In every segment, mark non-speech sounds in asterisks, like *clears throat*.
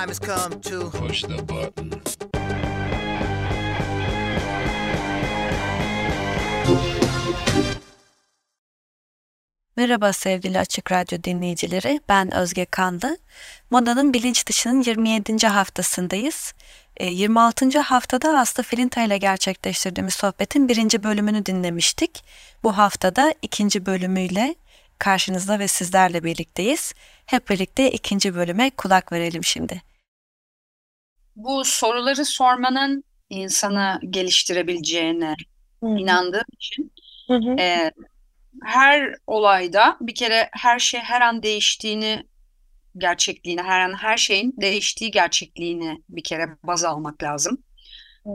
Time has come to Push the button. Merhaba sevgili Açık Radyo dinleyicileri. Ben Özge Kanlı. Modanın bilinç dışının 27. haftasındayız. E, 26. haftada Aslı Filinta ile gerçekleştirdiğimiz sohbetin birinci bölümünü dinlemiştik. Bu haftada ikinci bölümüyle karşınızda ve sizlerle birlikteyiz. Hep birlikte ikinci bölüme kulak verelim şimdi. Bu soruları sormanın insanı geliştirebileceğine inandığım için e, her olayda bir kere her şey her an değiştiğini gerçekliğini her an her şeyin değiştiği gerçekliğini bir kere baz almak lazım.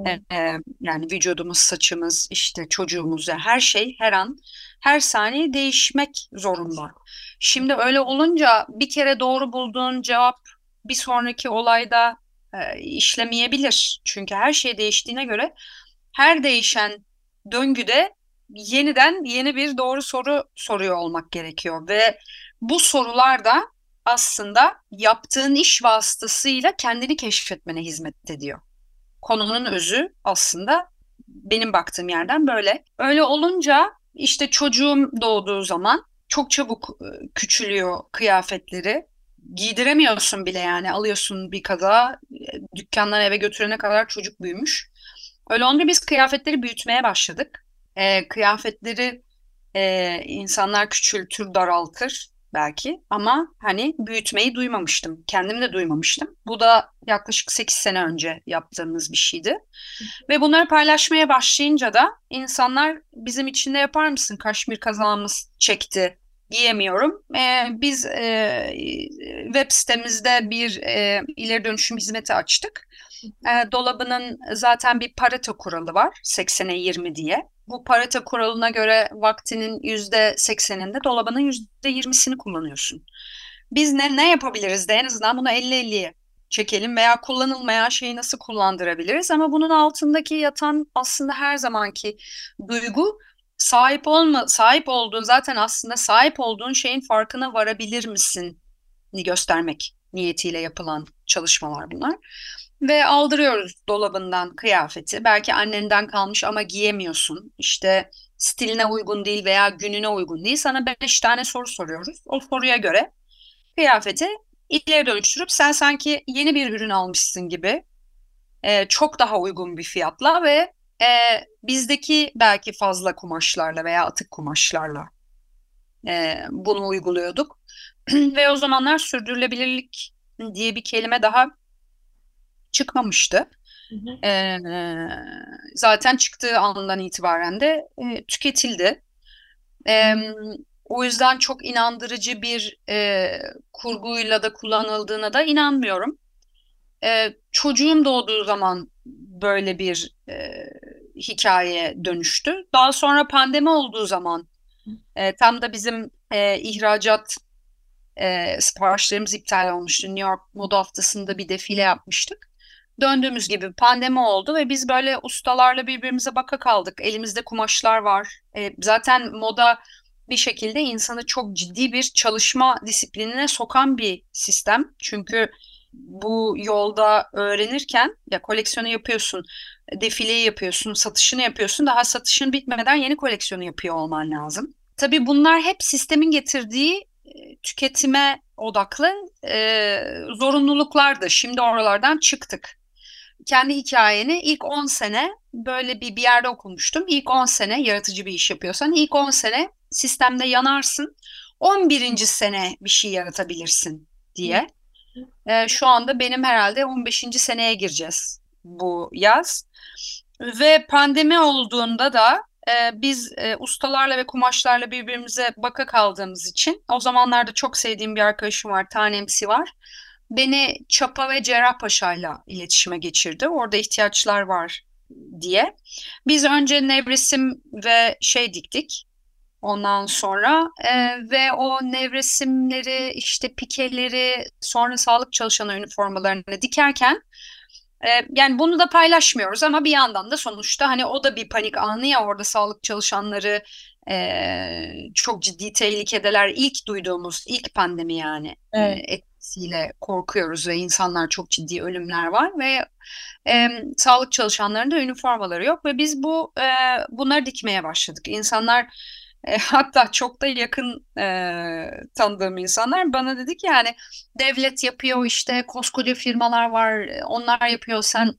E, e, yani vücudumuz, saçımız, işte çocuğumuz ya her şey her an her saniye değişmek zorunda. Şimdi öyle olunca bir kere doğru bulduğun cevap bir sonraki olayda e, işlemeyebilir. Çünkü her şey değiştiğine göre her değişen döngüde yeniden yeni bir doğru soru soruyor olmak gerekiyor ve bu sorular da aslında yaptığın iş vasıtasıyla kendini keşfetmene hizmet ediyor. Konunun özü aslında benim baktığım yerden böyle. Öyle olunca işte çocuğum doğduğu zaman çok çabuk e, küçülüyor kıyafetleri giydiremiyorsun bile yani alıyorsun bir kaza e, dükkandan eve götürene kadar çocuk büyümüş. Öyle olunca biz kıyafetleri büyütmeye başladık. E, kıyafetleri e, insanlar küçültür, daraltır belki ama hani büyütmeyi duymamıştım. Kendim de duymamıştım. Bu da yaklaşık 8 sene önce yaptığımız bir şeydi. Ve bunları paylaşmaya başlayınca da insanlar bizim için de yapar mısın? Kaşmir kazağımız çekti giyemiyorum. Ee, biz e, web sitemizde bir e, ileri dönüşüm hizmeti açtık. E, dolabının zaten bir Pareto kuralı var. 80'e 20 diye. Bu Pareto kuralına göre vaktinin %80'inde dolabının %20'sini kullanıyorsun. Biz ne, ne yapabiliriz de en azından bunu 50-50'ye çekelim veya kullanılmayan şeyi nasıl kullandırabiliriz? Ama bunun altındaki yatan aslında her zamanki duygu sahip olma sahip olduğun zaten aslında sahip olduğun şeyin farkına varabilir misin ni göstermek niyetiyle yapılan çalışmalar bunlar. Ve aldırıyoruz dolabından kıyafeti. Belki annenden kalmış ama giyemiyorsun. İşte stiline uygun değil veya gününe uygun değil. Sana beş tane soru soruyoruz. O soruya göre kıyafeti ileri dönüştürüp sen sanki yeni bir ürün almışsın gibi e, çok daha uygun bir fiyatla ve e, bizdeki belki fazla kumaşlarla veya atık kumaşlarla e, bunu uyguluyorduk. *clears throat* Ve o zamanlar sürdürülebilirlik diye bir kelime daha çıkmamıştı. E, zaten çıktığı andan itibaren de e, tüketildi. E, o yüzden çok inandırıcı bir e, kurguyla da kullanıldığına da inanmıyorum. E, çocuğum doğduğu zaman böyle bir e, hikaye dönüştü. Daha sonra pandemi olduğu zaman e, tam da bizim e, ihracat e, siparişlerimiz iptal olmuştu. New York Moda Haftası'nda bir defile yapmıştık. Döndüğümüz gibi pandemi oldu ve biz böyle ustalarla birbirimize baka kaldık. Elimizde kumaşlar var. E, zaten moda bir şekilde insanı çok ciddi bir çalışma disiplinine sokan bir sistem. Çünkü bu yolda öğrenirken ya koleksiyonu yapıyorsun, defileyi yapıyorsun, satışını yapıyorsun. Daha satışın bitmeden yeni koleksiyonu yapıyor olman lazım. Tabii bunlar hep sistemin getirdiği e, tüketime odaklı e, zorunluluklardı. Şimdi oralardan çıktık. Kendi hikayeni ilk 10 sene böyle bir, bir yerde okumuştum. İlk 10 sene yaratıcı bir iş yapıyorsan ilk 10 sene sistemde yanarsın. 11. sene bir şey yaratabilirsin diye. E, şu anda benim herhalde 15. seneye gireceğiz bu yaz. Ve pandemi olduğunda da e, biz e, ustalarla ve kumaşlarla birbirimize baka kaldığımız için o zamanlarda çok sevdiğim bir arkadaşım var, Tanemsi var. beni Çapa ve Cerrahpaşa'yla iletişime geçirdi. Orada ihtiyaçlar var diye. Biz önce nevresim ve şey diktik. Ondan sonra e, ve o nevresimleri işte pikeleri sonra sağlık çalışanı üniformalarını dikerken e, yani bunu da paylaşmıyoruz ama bir yandan da sonuçta hani o da bir panik anı ya orada sağlık çalışanları e, çok ciddi tehlikedeler ilk duyduğumuz ilk pandemi yani evet. e, etkisiyle korkuyoruz ve insanlar çok ciddi ölümler var ve e, sağlık çalışanlarında üniformaları yok ve biz bu e, bunları dikmeye başladık. İnsanlar e, hatta çok da yakın e, tanıdığım insanlar bana dedi ki yani devlet yapıyor işte koskoca firmalar var onlar yapıyor sen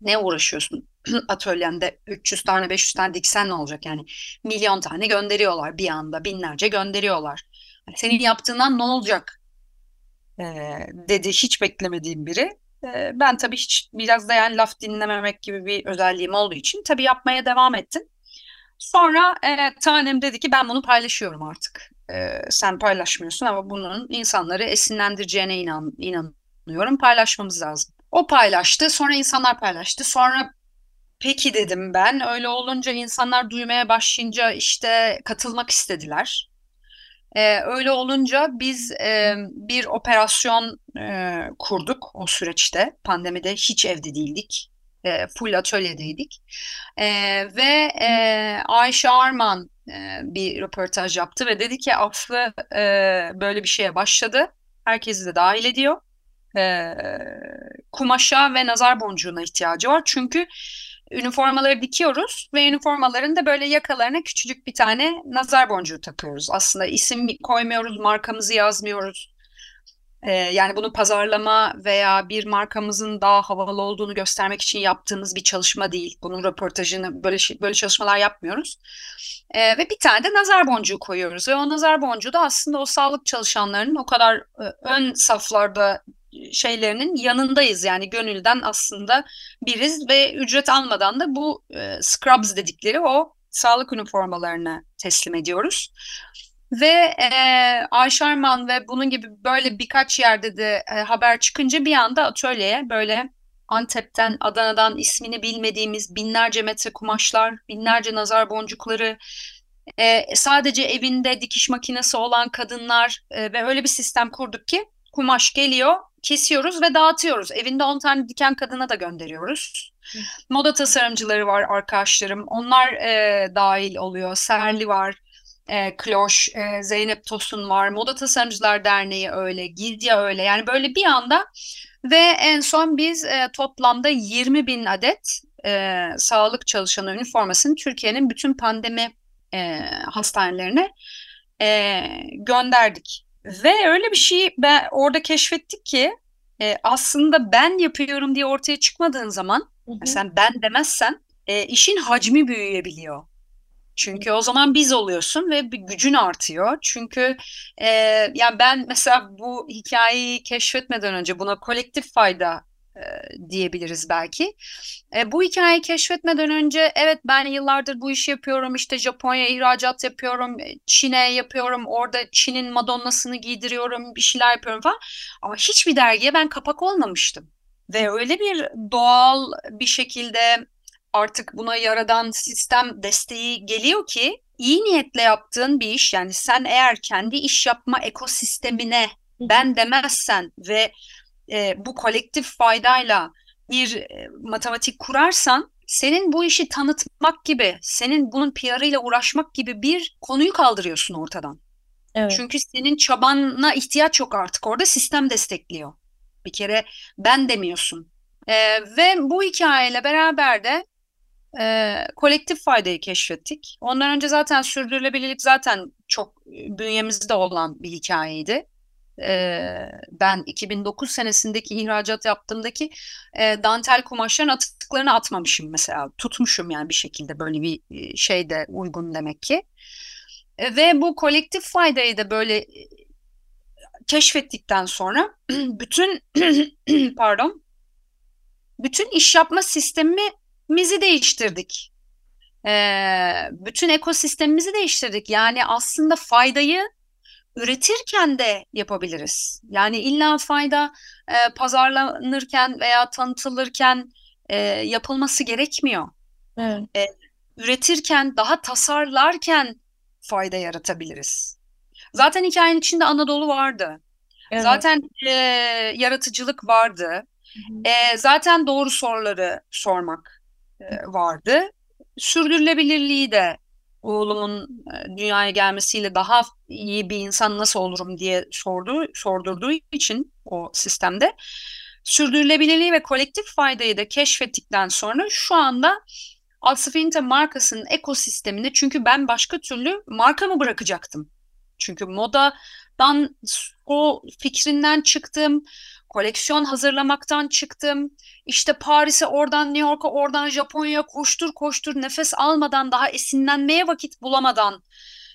ne uğraşıyorsun? *clears throat* Atölyende 300 tane 500 tane diksen ne olacak? Yani milyon tane gönderiyorlar bir anda binlerce gönderiyorlar. Hani senin yaptığından ne olacak? E, dedi hiç beklemediğim biri. E, ben tabii hiç biraz da yani laf dinlememek gibi bir özelliğim olduğu için tabii yapmaya devam ettim Sonra e, tanem dedi ki ben bunu paylaşıyorum artık. E, sen paylaşmıyorsun ama bunun insanları esinlendireceğine inan, inanıyorum. Paylaşmamız lazım. O paylaştı, sonra insanlar paylaştı. Sonra peki dedim ben. Öyle olunca insanlar duymaya başlayınca işte katılmak istediler. E, öyle olunca biz e, bir operasyon e, kurduk o süreçte. Pandemide hiç evde değildik e, full atölyedeydik. E, ve e, Ayşe Arman e, bir röportaj yaptı ve dedi ki Aflı e, böyle bir şeye başladı. Herkesi de dahil ediyor. E, kumaşa ve nazar boncuğuna ihtiyacı var. Çünkü üniformaları dikiyoruz ve üniformaların da böyle yakalarına küçücük bir tane nazar boncuğu takıyoruz. Aslında isim koymuyoruz, markamızı yazmıyoruz. Ee, yani bunu pazarlama veya bir markamızın daha havalı olduğunu göstermek için yaptığımız bir çalışma değil. Bunun röportajını böyle şey, böyle çalışmalar yapmıyoruz. Ee, ve bir tane de nazar boncuğu koyuyoruz ve o nazar boncuğu da aslında o sağlık çalışanlarının o kadar e, ön saflarda şeylerinin yanındayız. Yani gönülden aslında biriz ve ücret almadan da bu e, scrubs dedikleri o sağlık üniformalarını teslim ediyoruz. Ve e, Ayşarman ve bunun gibi böyle birkaç yerde de e, haber çıkınca bir anda atölyeye böyle Antep'ten, Adana'dan ismini bilmediğimiz binlerce metre kumaşlar, binlerce nazar boncukları, e, sadece evinde dikiş makinesi olan kadınlar e, ve öyle bir sistem kurduk ki kumaş geliyor, kesiyoruz ve dağıtıyoruz. Evinde 10 tane diken kadına da gönderiyoruz. Moda tasarımcıları var arkadaşlarım. Onlar e, dahil oluyor. Serli var e, Kloş, e, Zeynep Tosun var, Moda Tasarımcılar Derneği öyle, Gildia öyle. Yani böyle bir anda ve en son biz e, toplamda 20 bin adet e, sağlık çalışanı üniformasını Türkiye'nin bütün pandemi e, hastanelerine e, gönderdik. Ve öyle bir şey ben orada keşfettik ki e, aslında ben yapıyorum diye ortaya çıkmadığın zaman hı hı. sen ben demezsen e, işin hacmi büyüyebiliyor. Çünkü o zaman biz oluyorsun ve bir gücün artıyor. Çünkü e, yani ben mesela bu hikayeyi keşfetmeden önce buna kolektif fayda e, diyebiliriz belki. E, bu hikayeyi keşfetmeden önce evet ben yıllardır bu işi yapıyorum. İşte Japonya ihracat yapıyorum, e, Çin'e yapıyorum. Orada Çin'in Madonna'sını giydiriyorum, bir şeyler yapıyorum falan. Ama hiçbir dergiye ben kapak olmamıştım. Ve öyle bir doğal bir şekilde artık buna yaradan sistem desteği geliyor ki iyi niyetle yaptığın bir iş yani sen eğer kendi iş yapma ekosistemine ben demezsen ve e, bu kolektif faydayla bir e, matematik kurarsan senin bu işi tanıtmak gibi, senin bunun PR'ıyla uğraşmak gibi bir konuyu kaldırıyorsun ortadan. Evet. Çünkü senin çabana ihtiyaç yok artık. Orada sistem destekliyor. Bir kere ben demiyorsun. Ee, ve bu hikayeyle beraber de e, kolektif faydayı keşfettik. Ondan önce zaten sürdürülebilirlik zaten çok bünyemizde olan bir hikayeydi. E, ben 2009 senesindeki ihracat yaptığımdaki e, dantel kumaşların atıklarını atmamışım mesela. Tutmuşum yani bir şekilde böyle bir şey de uygun demek ki. E, ve bu kolektif faydayı da böyle keşfettikten sonra *clears throat* bütün *clears throat* pardon bütün iş yapma sistemi mizi değiştirdik. Ee, bütün ekosistemimizi değiştirdik. Yani aslında faydayı üretirken de yapabiliriz. Yani illa fayda e, pazarlanırken veya tanıtılırken e, yapılması gerekmiyor. Evet. E, üretirken, daha tasarlarken fayda yaratabiliriz. Zaten hikayenin içinde Anadolu vardı. Evet. Zaten e, yaratıcılık vardı. E, zaten doğru soruları sormak vardı. Sürdürülebilirliği de oğlumun e, dünyaya gelmesiyle daha iyi bir insan nasıl olurum diye sordu, sordurduğu için o sistemde sürdürülebilirliği ve kolektif faydayı da keşfettikten sonra şu anda Alsafinta markasının ekosisteminde çünkü ben başka türlü markamı bırakacaktım. Çünkü modadan o fikrinden çıktım, koleksiyon hazırlamaktan çıktım. İşte Paris'e oradan New York'a oradan Japonya'ya koştur koştur nefes almadan daha esinlenmeye vakit bulamadan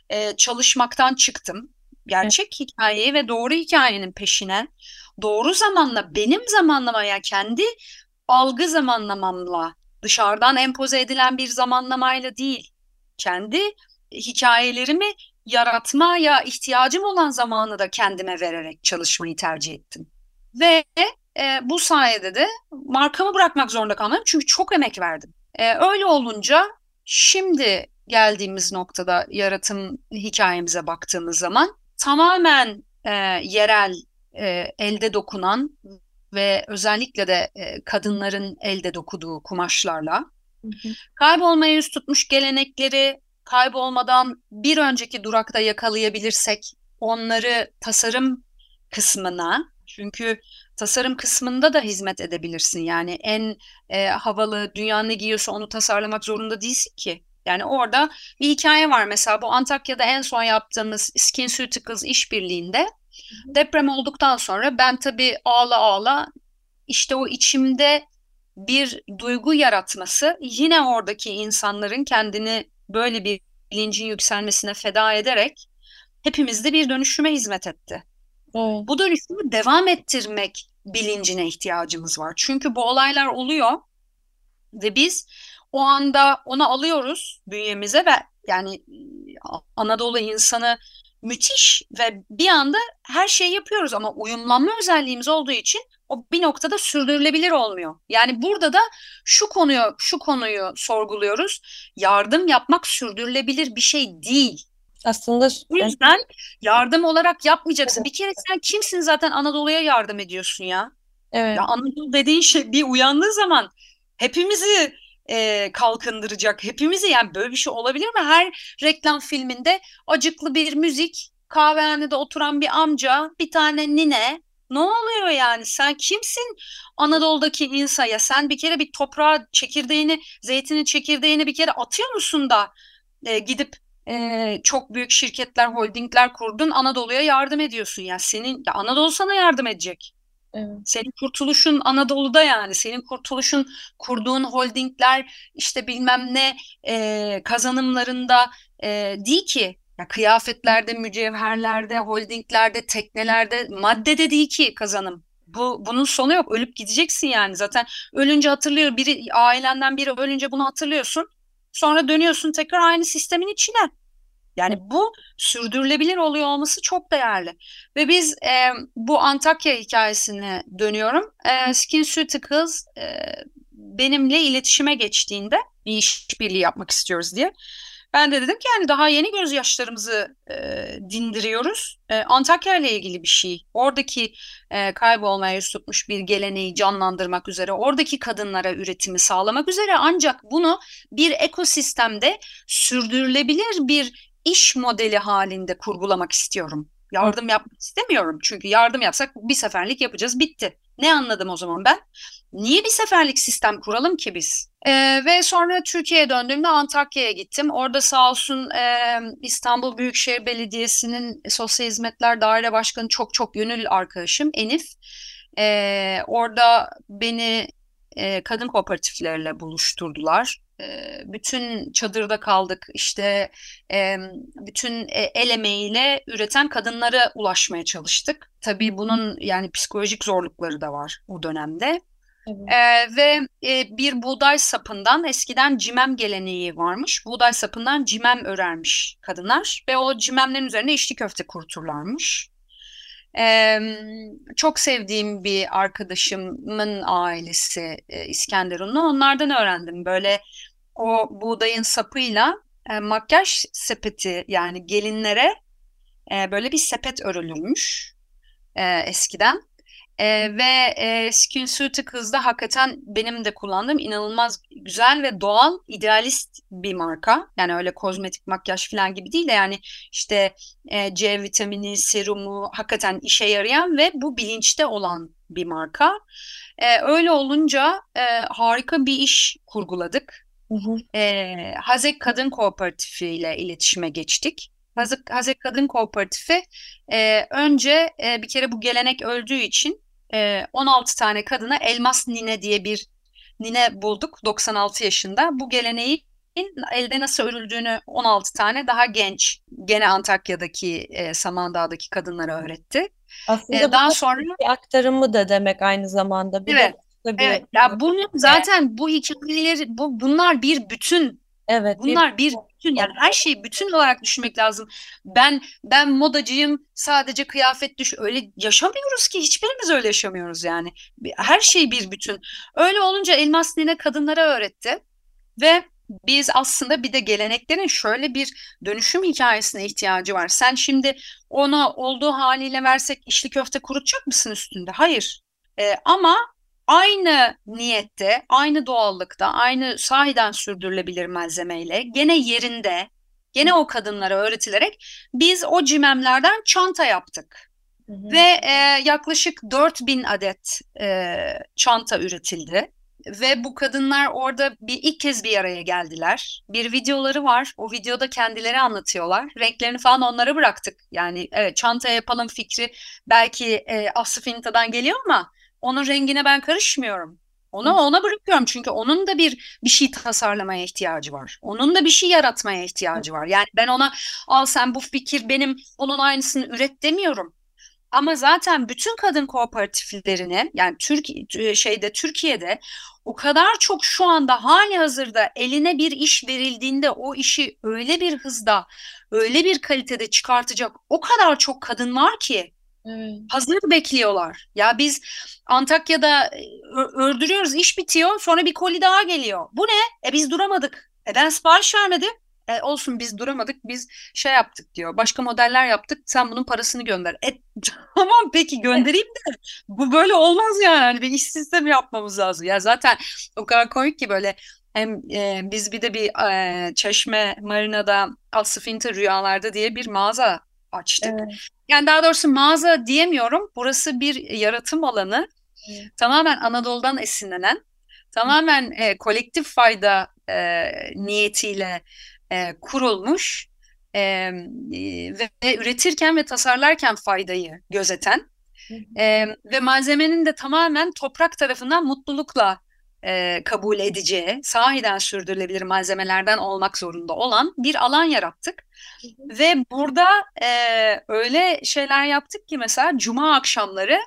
e, çalışmaktan çıktım. Gerçek evet. hikayeyi ve doğru hikayenin peşine doğru zamanla benim zamanlamaya kendi algı zamanlamamla dışarıdan empoze edilen bir zamanlamayla değil kendi hikayelerimi yaratmaya ihtiyacım olan zamanı da kendime vererek çalışmayı tercih ettim. Ve e, bu sayede de markamı bırakmak zorunda kalmadım çünkü çok emek verdim. E, öyle olunca şimdi geldiğimiz noktada yaratım hikayemize baktığımız zaman tamamen e, yerel e, elde dokunan ve özellikle de e, kadınların elde dokuduğu kumaşlarla hı hı. kaybolmaya yüz tutmuş gelenekleri kaybolmadan bir önceki durakta yakalayabilirsek onları tasarım kısmına çünkü tasarım kısmında da hizmet edebilirsin. Yani en e, havalı dünya ne giyiyorsa onu tasarlamak zorunda değilsin ki. Yani orada bir hikaye var mesela bu Antakya'da en son yaptığımız SkinCeuticals işbirliğinde deprem olduktan sonra ben tabii ağla ağla işte o içimde bir duygu yaratması yine oradaki insanların kendini böyle bir bilincin yükselmesine feda ederek hepimizde bir dönüşüme hizmet etti. Evet. Bu dönüşümü devam ettirmek bilincine ihtiyacımız var. Çünkü bu olaylar oluyor ve biz o anda onu alıyoruz bünyemize ve yani Anadolu insanı müthiş ve bir anda her şeyi yapıyoruz ama uyumlanma özelliğimiz olduğu için o bir noktada sürdürülebilir olmuyor. Yani burada da şu konuyu şu konuyu sorguluyoruz. Yardım yapmak sürdürülebilir bir şey değil. Aslında bu yüzden yardım olarak yapmayacaksın. Bir kere sen kimsin zaten Anadolu'ya yardım ediyorsun ya? Evet. Ya Anadolu dediğin şey bir uyandığı zaman hepimizi e, kalkındıracak. Hepimizi yani böyle bir şey olabilir mi? Her reklam filminde acıklı bir müzik, kahvehanede oturan bir amca, bir tane nine. Ne oluyor yani? Sen kimsin Anadolu'daki insan? Ya sen bir kere bir toprağa çekirdeğini, zeytinin çekirdeğini bir kere atıyor musun da e, gidip e, çok büyük şirketler, holdingler kurdun, Anadolu'ya yardım ediyorsun. Yani senin ya Anadolu sana yardım edecek. Evet. Senin kurtuluşun Anadolu'da yani. Senin kurtuluşun kurduğun holdingler işte bilmem ne e, kazanımlarında e, değil ki. Ya kıyafetlerde, mücevherlerde, holdinglerde, teknelerde, maddede değil ki kazanım. Bu bunun sonu yok. Ölüp gideceksin yani. Zaten ölünce hatırlıyor. Biri ailenden biri ölünce bunu hatırlıyorsun. Sonra dönüyorsun tekrar aynı sistemin içine. Yani bu sürdürülebilir oluyor olması çok değerli. Ve biz e, bu Antakya hikayesine dönüyorum. E, SkinCeuticals e, benimle iletişime geçtiğinde bir işbirliği yapmak istiyoruz diye. Ben de dedim ki yani daha yeni gözyaşlarımızı e, dindiriyoruz. E, Antakya ile ilgili bir şey. Oradaki e, kaybolmaya yüz tutmuş bir geleneği canlandırmak üzere, oradaki kadınlara üretimi sağlamak üzere ancak bunu bir ekosistemde sürdürülebilir bir iş modeli halinde kurgulamak istiyorum. Yardım yapmak istemiyorum. Çünkü yardım yapsak bir seferlik yapacağız bitti. Ne anladım o zaman ben? Niye bir seferlik sistem kuralım ki biz? Ee, ve sonra Türkiye'ye döndüğümde Antakya'ya gittim. Orada sağ olsun e, İstanbul Büyükşehir Belediyesi'nin Sosyal Hizmetler Daire Başkanı çok çok gönül arkadaşım Enif. Ee, orada beni e, kadın kooperatifleriyle buluşturdular bütün çadırda kaldık işte bütün e, el emeğiyle üreten kadınlara ulaşmaya çalıştık. Tabii bunun yani psikolojik zorlukları da var o dönemde. Ee, ve e, bir buğday sapından eskiden cimem geleneği varmış. Buğday sapından cimem örermiş kadınlar ve o cimemlerin üzerine içli köfte kuruturlarmış. Ee, çok sevdiğim bir arkadaşımın ailesi e, İskenderunlu. Onlardan öğrendim. Böyle o buğdayın sapıyla e, makyaj sepeti yani gelinlere e, böyle bir sepet örülürmüş e, eskiden. E, ve e, Skin Ceuticals'da hakikaten benim de kullandığım inanılmaz güzel ve doğal, idealist bir marka. Yani öyle kozmetik makyaj falan gibi değil de yani işte e, C vitamini, serumu hakikaten işe yarayan ve bu bilinçte olan bir marka. E, öyle olunca e, harika bir iş kurguladık. Hı hı. E, Hazek Kadın Kooperatifi ile iletişime geçtik. Hazek, Hazek Kadın Kooperatifi e, önce e, bir kere bu gelenek öldüğü için e, 16 tane kadına elmas nine diye bir nine bulduk 96 yaşında. Bu geleneği elde nasıl örüldüğünü 16 tane daha genç gene Antakya'daki e, Samandağ'daki kadınlara öğretti. Aslında ee, daha sonra bir aktarımı da demek aynı zamanda. Bir evet. Bir evet. Ya bunun zaten bu hikayeleri bu bunlar bir bütün. Evet. Bunlar bir, bütün yani her şeyi bütün olarak düşünmek lazım. Ben ben modacıyım sadece kıyafet düş öyle yaşamıyoruz ki hiçbirimiz öyle yaşamıyoruz yani. Her şey bir bütün. Öyle olunca Elmas Nine kadınlara öğretti ve biz aslında bir de geleneklerin şöyle bir dönüşüm hikayesine ihtiyacı var. Sen şimdi ona olduğu haliyle versek içli köfte kurutacak mısın üstünde? Hayır. Ee, ama aynı niyette, aynı doğallıkta, aynı sahiden sürdürülebilir malzemeyle, gene yerinde, gene o kadınlara öğretilerek biz o cimemlerden çanta yaptık. Hı hı. Ve e, yaklaşık 4000 adet e, çanta üretildi. Ve bu kadınlar orada bir ilk kez bir araya geldiler. Bir videoları var. O videoda kendileri anlatıyorlar. Renklerini falan onlara bıraktık. Yani evet çanta yapalım fikri belki e, Aslı Finta'dan geliyor ama onun rengine ben karışmıyorum. Ona ona bırakıyorum çünkü onun da bir bir şey tasarlamaya ihtiyacı var. Onun da bir şey yaratmaya ihtiyacı var. Yani ben ona al sen bu fikir benim onun aynısını üret demiyorum. Ama zaten bütün kadın kooperatiflerini yani Türk şeyde Türkiye'de o kadar çok şu anda hali hazırda eline bir iş verildiğinde o işi öyle bir hızda, öyle bir kalitede çıkartacak o kadar çok kadın var ki Evet. Hazır bekliyorlar. Ya biz Antakya'da e, ördürüyoruz, iş bitiyor, sonra bir koli daha geliyor. Bu ne? E biz duramadık. E ben sipariş vermedim. E olsun biz duramadık, biz şey yaptık diyor. Başka modeller yaptık, sen bunun parasını gönder. E *laughs* tamam peki göndereyim de bu böyle olmaz yani. Hani bir iş sistemi yapmamız lazım. Ya zaten o kadar komik ki böyle hem e, biz bir de bir e, Çeşme Marina'da Asıfinta Rüyalarda diye bir mağaza açtık. Evet. Yani daha doğrusu mağaza diyemiyorum. Burası bir yaratım alanı. Evet. Tamamen Anadolu'dan esinlenen, tamamen e, kolektif fayda e, niyetiyle e, kurulmuş e, ve, ve üretirken ve tasarlarken faydayı gözeten e, ve malzemenin de tamamen toprak tarafından mutlulukla e, kabul edeceği, sahiden sürdürülebilir malzemelerden olmak zorunda olan bir alan yarattık. Ve burada e, öyle şeyler yaptık ki mesela cuma akşamları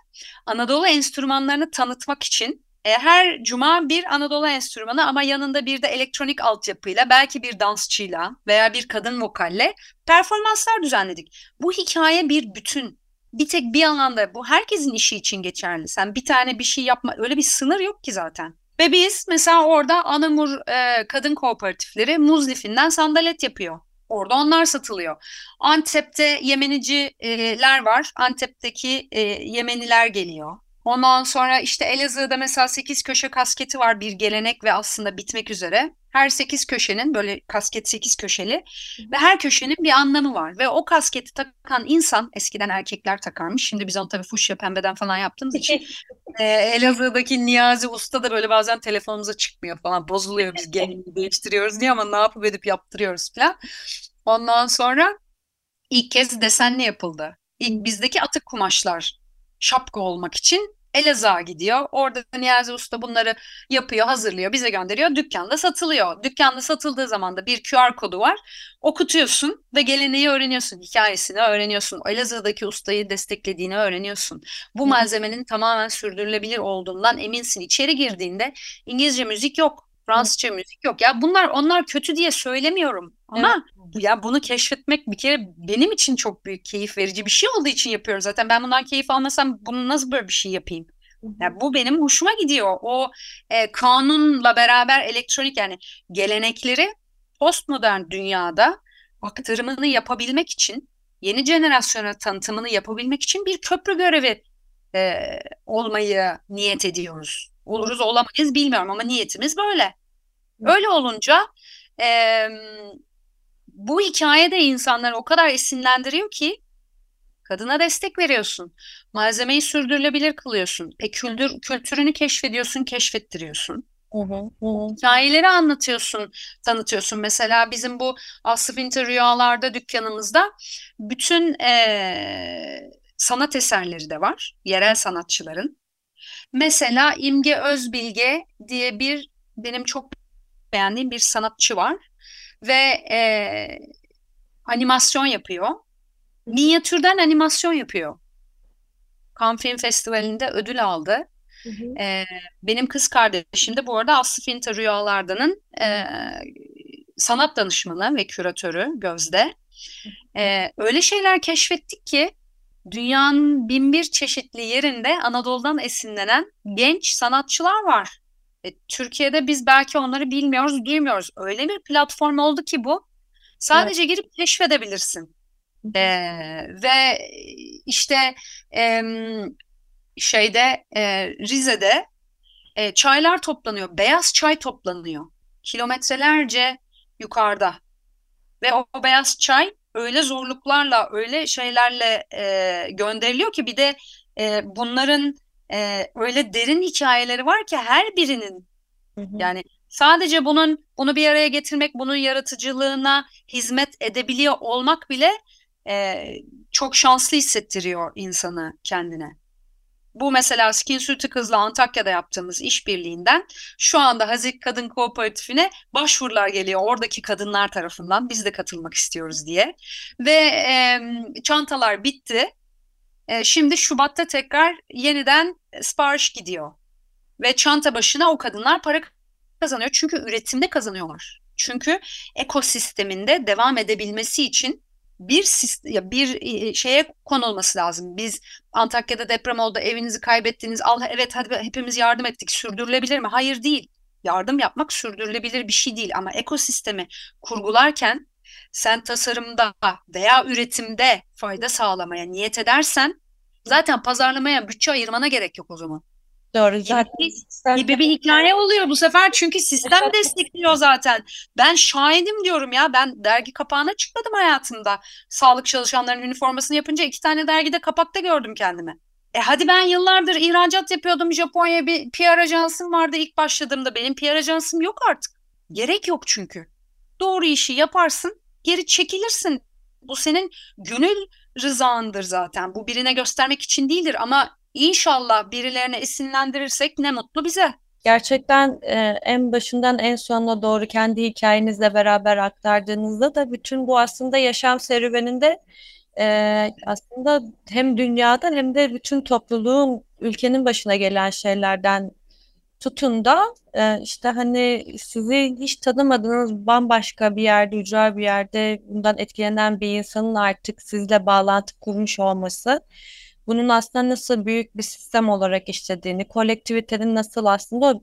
Anadolu enstrümanlarını tanıtmak için e, her cuma bir Anadolu enstrümanı ama yanında bir de elektronik altyapıyla belki bir dansçıyla veya bir kadın vokalle performanslar düzenledik. Bu hikaye bir bütün. Bir tek bir alanda bu herkesin işi için geçerli. Sen bir tane bir şey yapma öyle bir sınır yok ki zaten. Ve biz mesela orada Anamur e, kadın kooperatifleri muz lifinden sandalet yapıyor. Orada onlar satılıyor. Antep'te Yemeniciler var. Antep'teki e, Yemeniler geliyor. Ondan sonra işte Elazığ'da mesela 8 köşe kasketi var bir gelenek ve aslında bitmek üzere. Her 8 köşenin böyle kasket 8 köşeli ve her köşenin bir anlamı var. Ve o kasketi takan insan eskiden erkekler takarmış. Şimdi biz onu tabii fuşya pembeden falan yaptığımız için *laughs* e, Elazığ'daki Niyazi Usta da böyle bazen telefonumuza çıkmıyor falan bozuluyor biz gelini değiştiriyoruz diye ama ne yapıp edip yaptırıyoruz falan. Ondan sonra ilk kez desenli yapıldı. İlk bizdeki atık kumaşlar şapka olmak için Elazığ'a gidiyor. Orada Niyazi Usta bunları yapıyor, hazırlıyor, bize gönderiyor. Dükkanda satılıyor. Dükkanda satıldığı zaman da bir QR kodu var. Okutuyorsun ve geleneği öğreniyorsun, hikayesini öğreniyorsun. Elazığ'daki ustayı desteklediğini öğreniyorsun. Bu malzemenin tamamen sürdürülebilir olduğundan eminsin. İçeri girdiğinde İngilizce müzik yok. Fransızca müzik yok. Ya bunlar onlar kötü diye söylemiyorum. Ama evet. ya bunu keşfetmek bir kere benim için çok büyük keyif verici bir şey olduğu için yapıyorum zaten. Ben bundan keyif almasam bunu nasıl böyle bir şey yapayım? Yani bu benim hoşuma gidiyor. O e, kanunla beraber elektronik yani gelenekleri postmodern dünyada aktarımını yapabilmek için yeni jenerasyona tanıtımını yapabilmek için bir köprü görevi e, olmayı niyet ediyoruz. Oluruz olamayız bilmiyorum ama niyetimiz böyle. Öyle olunca e, bu hikayede insanları o kadar esinlendiriyor ki kadına destek veriyorsun. Malzemeyi sürdürülebilir kılıyorsun. E kültür, kültürünü keşfediyorsun, keşfettiriyorsun. Hı hı, hı. Hikayeleri anlatıyorsun, tanıtıyorsun. Mesela bizim bu Aslı Finter Rüyalar'da dükkanımızda bütün e, sanat eserleri de var. Yerel sanatçıların. Mesela İmge Özbilge diye bir benim çok beğendiğim bir sanatçı var ve e, animasyon yapıyor. Minyatürden animasyon yapıyor. Cannes Film Festivali'nde ödül aldı. Hı hı. E, benim kız kardeşim de bu arada Aslı Finta Rüyalardan'ın e, sanat danışmanı ve küratörü Gözde. E, öyle şeyler keşfettik ki dünyanın bin bir çeşitli yerinde Anadolu'dan esinlenen genç sanatçılar var. E, Türkiye'de biz belki onları bilmiyoruz, duymuyoruz. Öyle bir platform oldu ki bu. Sadece evet. girip keşfedebilirsin. E, ve işte e, şeyde e, Rize'de e, çaylar toplanıyor. Beyaz çay toplanıyor. Kilometrelerce yukarıda. Ve o, o beyaz çay öyle zorluklarla, öyle şeylerle e, gönderiliyor ki bir de e, bunların e, öyle derin hikayeleri var ki her birinin hı hı. yani sadece bunun bunu bir araya getirmek, bunun yaratıcılığına hizmet edebiliyor olmak bile e, çok şanslı hissettiriyor insanı kendine. Bu mesela Skin Sütü Kız'la Antakya'da yaptığımız işbirliğinden şu anda Hazik Kadın Kooperatifine başvurular geliyor oradaki kadınlar tarafından biz de katılmak istiyoruz diye. Ve e, çantalar bitti. E, şimdi Şubat'ta tekrar yeniden sipariş gidiyor. Ve çanta başına o kadınlar para kazanıyor. Çünkü üretimde kazanıyorlar. Çünkü ekosisteminde devam edebilmesi için bir ya bir şeye konulması lazım. Biz Antakya'da deprem oldu, evinizi kaybettiniz. Allah evet hadi hepimiz yardım ettik. Sürdürülebilir mi? Hayır değil. Yardım yapmak sürdürülebilir bir şey değil ama ekosistemi kurgularken sen tasarımda veya üretimde fayda sağlamaya niyet edersen zaten pazarlamaya bütçe ayırmana gerek yok o zaman. Doğru zaten. Gibi, gibi bir hikaye oluyor bu sefer çünkü sistem destekliyor zaten. Ben şahidim diyorum ya ben dergi kapağına çıkmadım hayatımda. Sağlık çalışanlarının üniformasını yapınca iki tane dergide kapakta gördüm kendimi. E hadi ben yıllardır ihracat yapıyordum Japonya'ya bir PR ajansım vardı ilk başladığımda benim PR ajansım yok artık. Gerek yok çünkü. Doğru işi yaparsın geri çekilirsin. Bu senin gönül rızandır zaten. Bu birine göstermek için değildir ama İnşallah birilerine esinlendirirsek ne mutlu bize. Gerçekten e, en başından en sonuna doğru kendi hikayenizle beraber aktardığınızda da bütün bu aslında yaşam serüveninde e, aslında hem dünyada hem de bütün topluluğun ülkenin başına gelen şeylerden tutun da e, işte hani sizi hiç tanımadığınız bambaşka bir yerde, ücra bir yerde bundan etkilenen bir insanın artık sizle bağlantı kurmuş olması bunun aslında nasıl büyük bir sistem olarak işlediğini, kolektivitenin nasıl aslında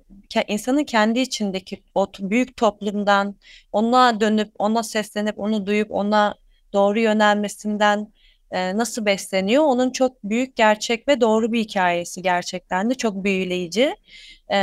insanın kendi içindeki o büyük toplumdan ona dönüp, ona seslenip, onu duyup ona doğru yönelmesinden e, nasıl besleniyor? Onun çok büyük, gerçek ve doğru bir hikayesi gerçekten de çok büyüleyici. E,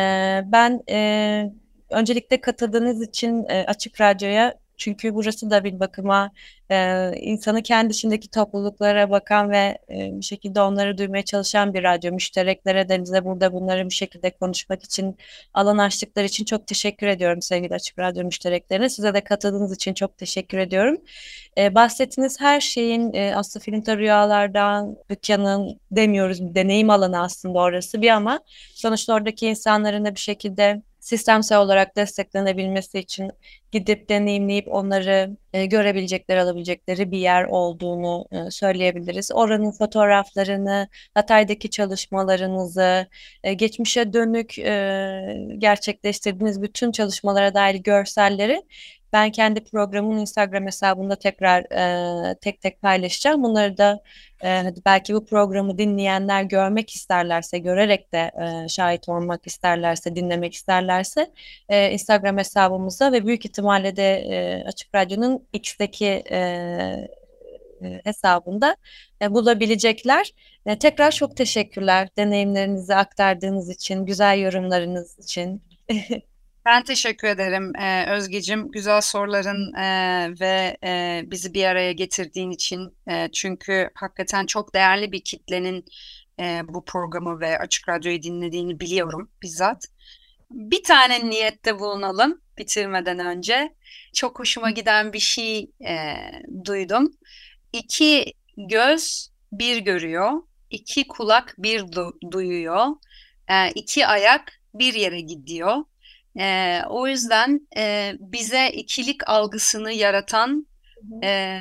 ben e, öncelikle katıldığınız için e, Açık Radyo'ya Çünkü burası da bir bakıma e, insanı kendi içindeki topluluklara bakan ve e, bir şekilde onları duymaya çalışan bir radyo. Müştereklere de bize burada bunları bir şekilde konuşmak için alan açtıkları için çok teşekkür ediyorum sevgili Açık Radyo müştereklerine. Size de katıldığınız için çok teşekkür ediyorum. E, bahsettiğiniz her şeyin e, aslında filmde rüyalardan, dükkanın demiyoruz deneyim alanı aslında orası bir ama sonuçta oradaki insanların da bir şekilde sistemsel olarak desteklenebilmesi için gidip deneyimleyip onları e, görebilecekleri, alabilecekleri bir yer olduğunu e, söyleyebiliriz. Oranın fotoğraflarını, Hatay'daki çalışmalarınızı, e, geçmişe dönük e, gerçekleştirdiğiniz bütün çalışmalara dair görselleri ben kendi programımın Instagram hesabında tekrar e, tek tek paylaşacağım. Bunları da e, belki bu programı dinleyenler görmek isterlerse, görerek de e, şahit olmak isterlerse, dinlemek isterlerse e, Instagram hesabımıza ve büyük ihtimalle de e, Açık Radyo'nun X'teki e, e, hesabında e, bulabilecekler. E, tekrar çok teşekkürler deneyimlerinizi aktardığınız için, güzel yorumlarınız için. *laughs* Ben teşekkür ederim e, Özgecim. Güzel soruların e, ve e, bizi bir araya getirdiğin için. E, çünkü hakikaten çok değerli bir kitlenin bu programı ve Açık Radyo'yu dinlediğini biliyorum bizzat. Bir tane niyette bulunalım bitirmeden önce. Çok hoşuma giden bir şey duydum. İki göz bir görüyor, iki kulak bir du- duyuyor, iki ayak bir yere gidiyor. E, o yüzden e, bize ikilik algısını yaratan e,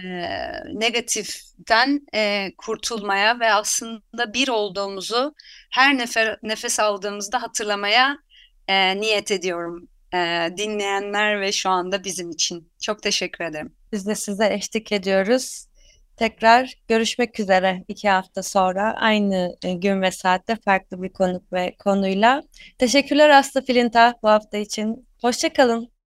negatiften e, kurtulmaya ve aslında bir olduğumuzu her nefer, nefes aldığımızda hatırlamaya e, niyet ediyorum e, dinleyenler ve şu anda bizim için. Çok teşekkür ederim. Biz de size eşlik ediyoruz. Tekrar görüşmek üzere iki hafta sonra aynı e, gün ve saatte farklı bir konuk ve konuyla. Teşekkürler Aslı Filinta bu hafta için. Hoşçakalın.